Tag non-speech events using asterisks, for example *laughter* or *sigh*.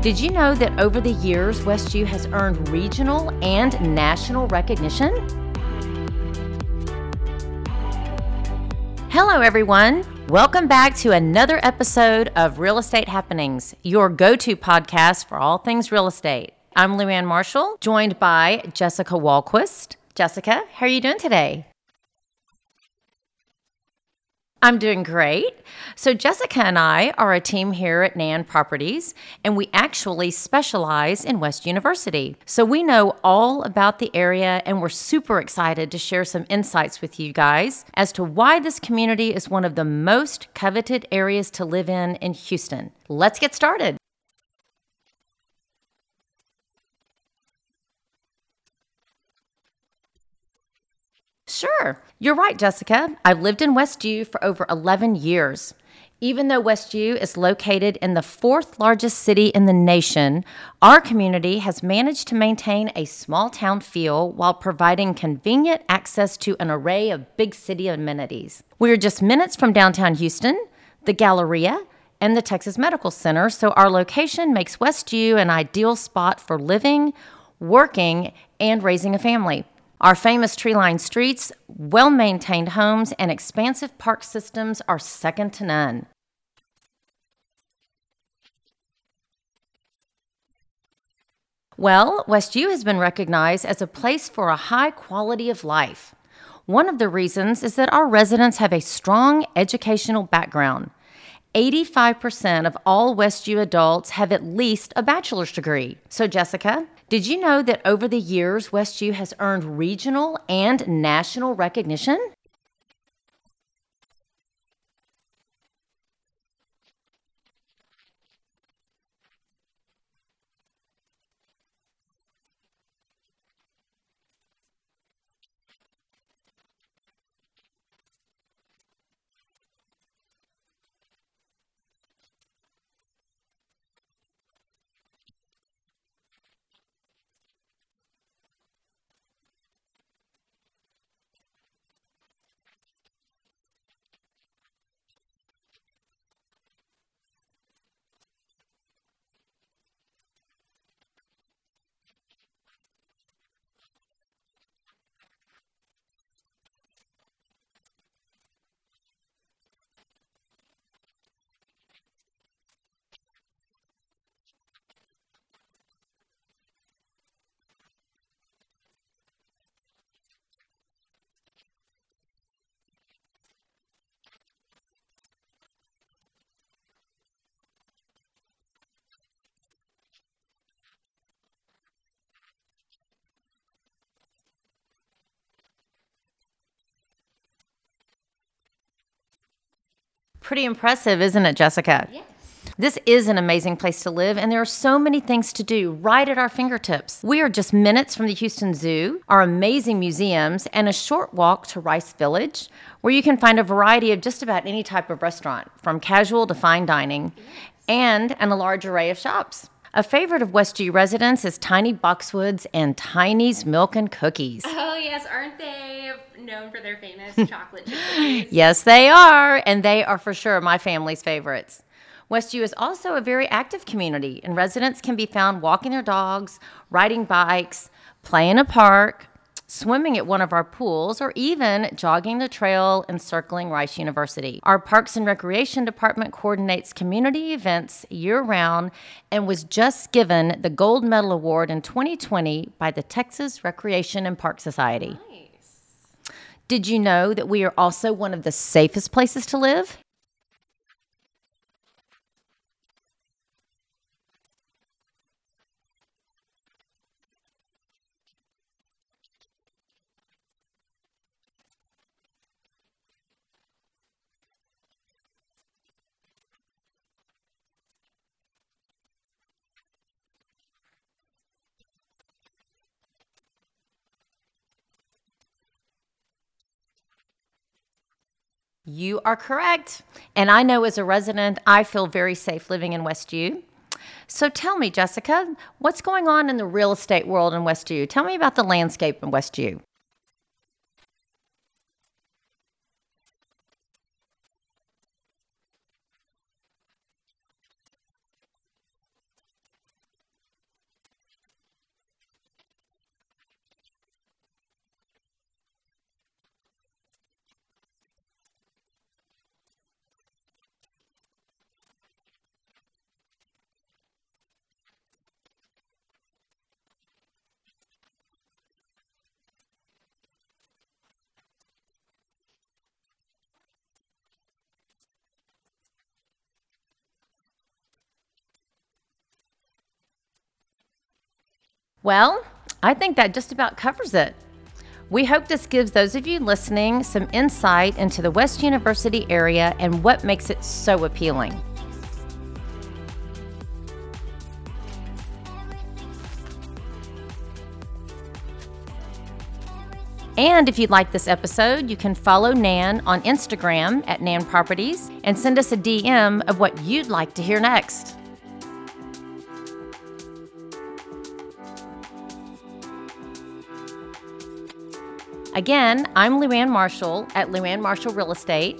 Did you know that over the years, WestU has earned regional and national recognition? Hello, everyone. Welcome back to another episode of Real Estate Happenings, your go to podcast for all things real estate. I'm Luann Marshall, joined by Jessica Walquist. Jessica, how are you doing today? I'm doing great. So, Jessica and I are a team here at Nan Properties, and we actually specialize in West University. So, we know all about the area, and we're super excited to share some insights with you guys as to why this community is one of the most coveted areas to live in in Houston. Let's get started. Sure. You're right, Jessica. I've lived in West U for over 11 years. Even though West U is located in the fourth largest city in the nation, our community has managed to maintain a small town feel while providing convenient access to an array of big city amenities. We are just minutes from downtown Houston, the Galleria, and the Texas Medical Center, so our location makes West U an ideal spot for living, working, and raising a family. Our famous tree lined streets, well maintained homes, and expansive park systems are second to none. Well, West U has been recognized as a place for a high quality of life. One of the reasons is that our residents have a strong educational background. 85% of all West U adults have at least a bachelor's degree. So, Jessica, did you know that over the years, West U has earned regional and national recognition? Pretty impressive, isn't it, Jessica? Yes. This is an amazing place to live, and there are so many things to do right at our fingertips. We are just minutes from the Houston Zoo, our amazing museums, and a short walk to Rice Village, where you can find a variety of just about any type of restaurant, from casual to fine dining, and, and a large array of shops. A favorite of West U residents is Tiny Boxwoods and Tiny's Milk and Cookies. Oh, yes, aren't they known for their famous *laughs* chocolate chip cookies? Yes, they are, and they are for sure my family's favorites. West U is also a very active community, and residents can be found walking their dogs, riding bikes, playing a park, swimming at one of our pools, or even jogging the trail and circling Rice University. Our Parks and Recreation Department coordinates community events year round and was just given the Gold Medal Award in 2020 by the Texas Recreation and Park Society. Did you know that we are also one of the safest places to live? You are correct. And I know as a resident, I feel very safe living in West U. So tell me, Jessica, what's going on in the real estate world in West U? Tell me about the landscape in West U. Well, I think that just about covers it. We hope this gives those of you listening some insight into the West University area and what makes it so appealing. And if you'd like this episode, you can follow Nan on Instagram at Nan Properties and send us a DM of what you'd like to hear next. Again, I'm Luann Marshall at Luann Marshall Real Estate,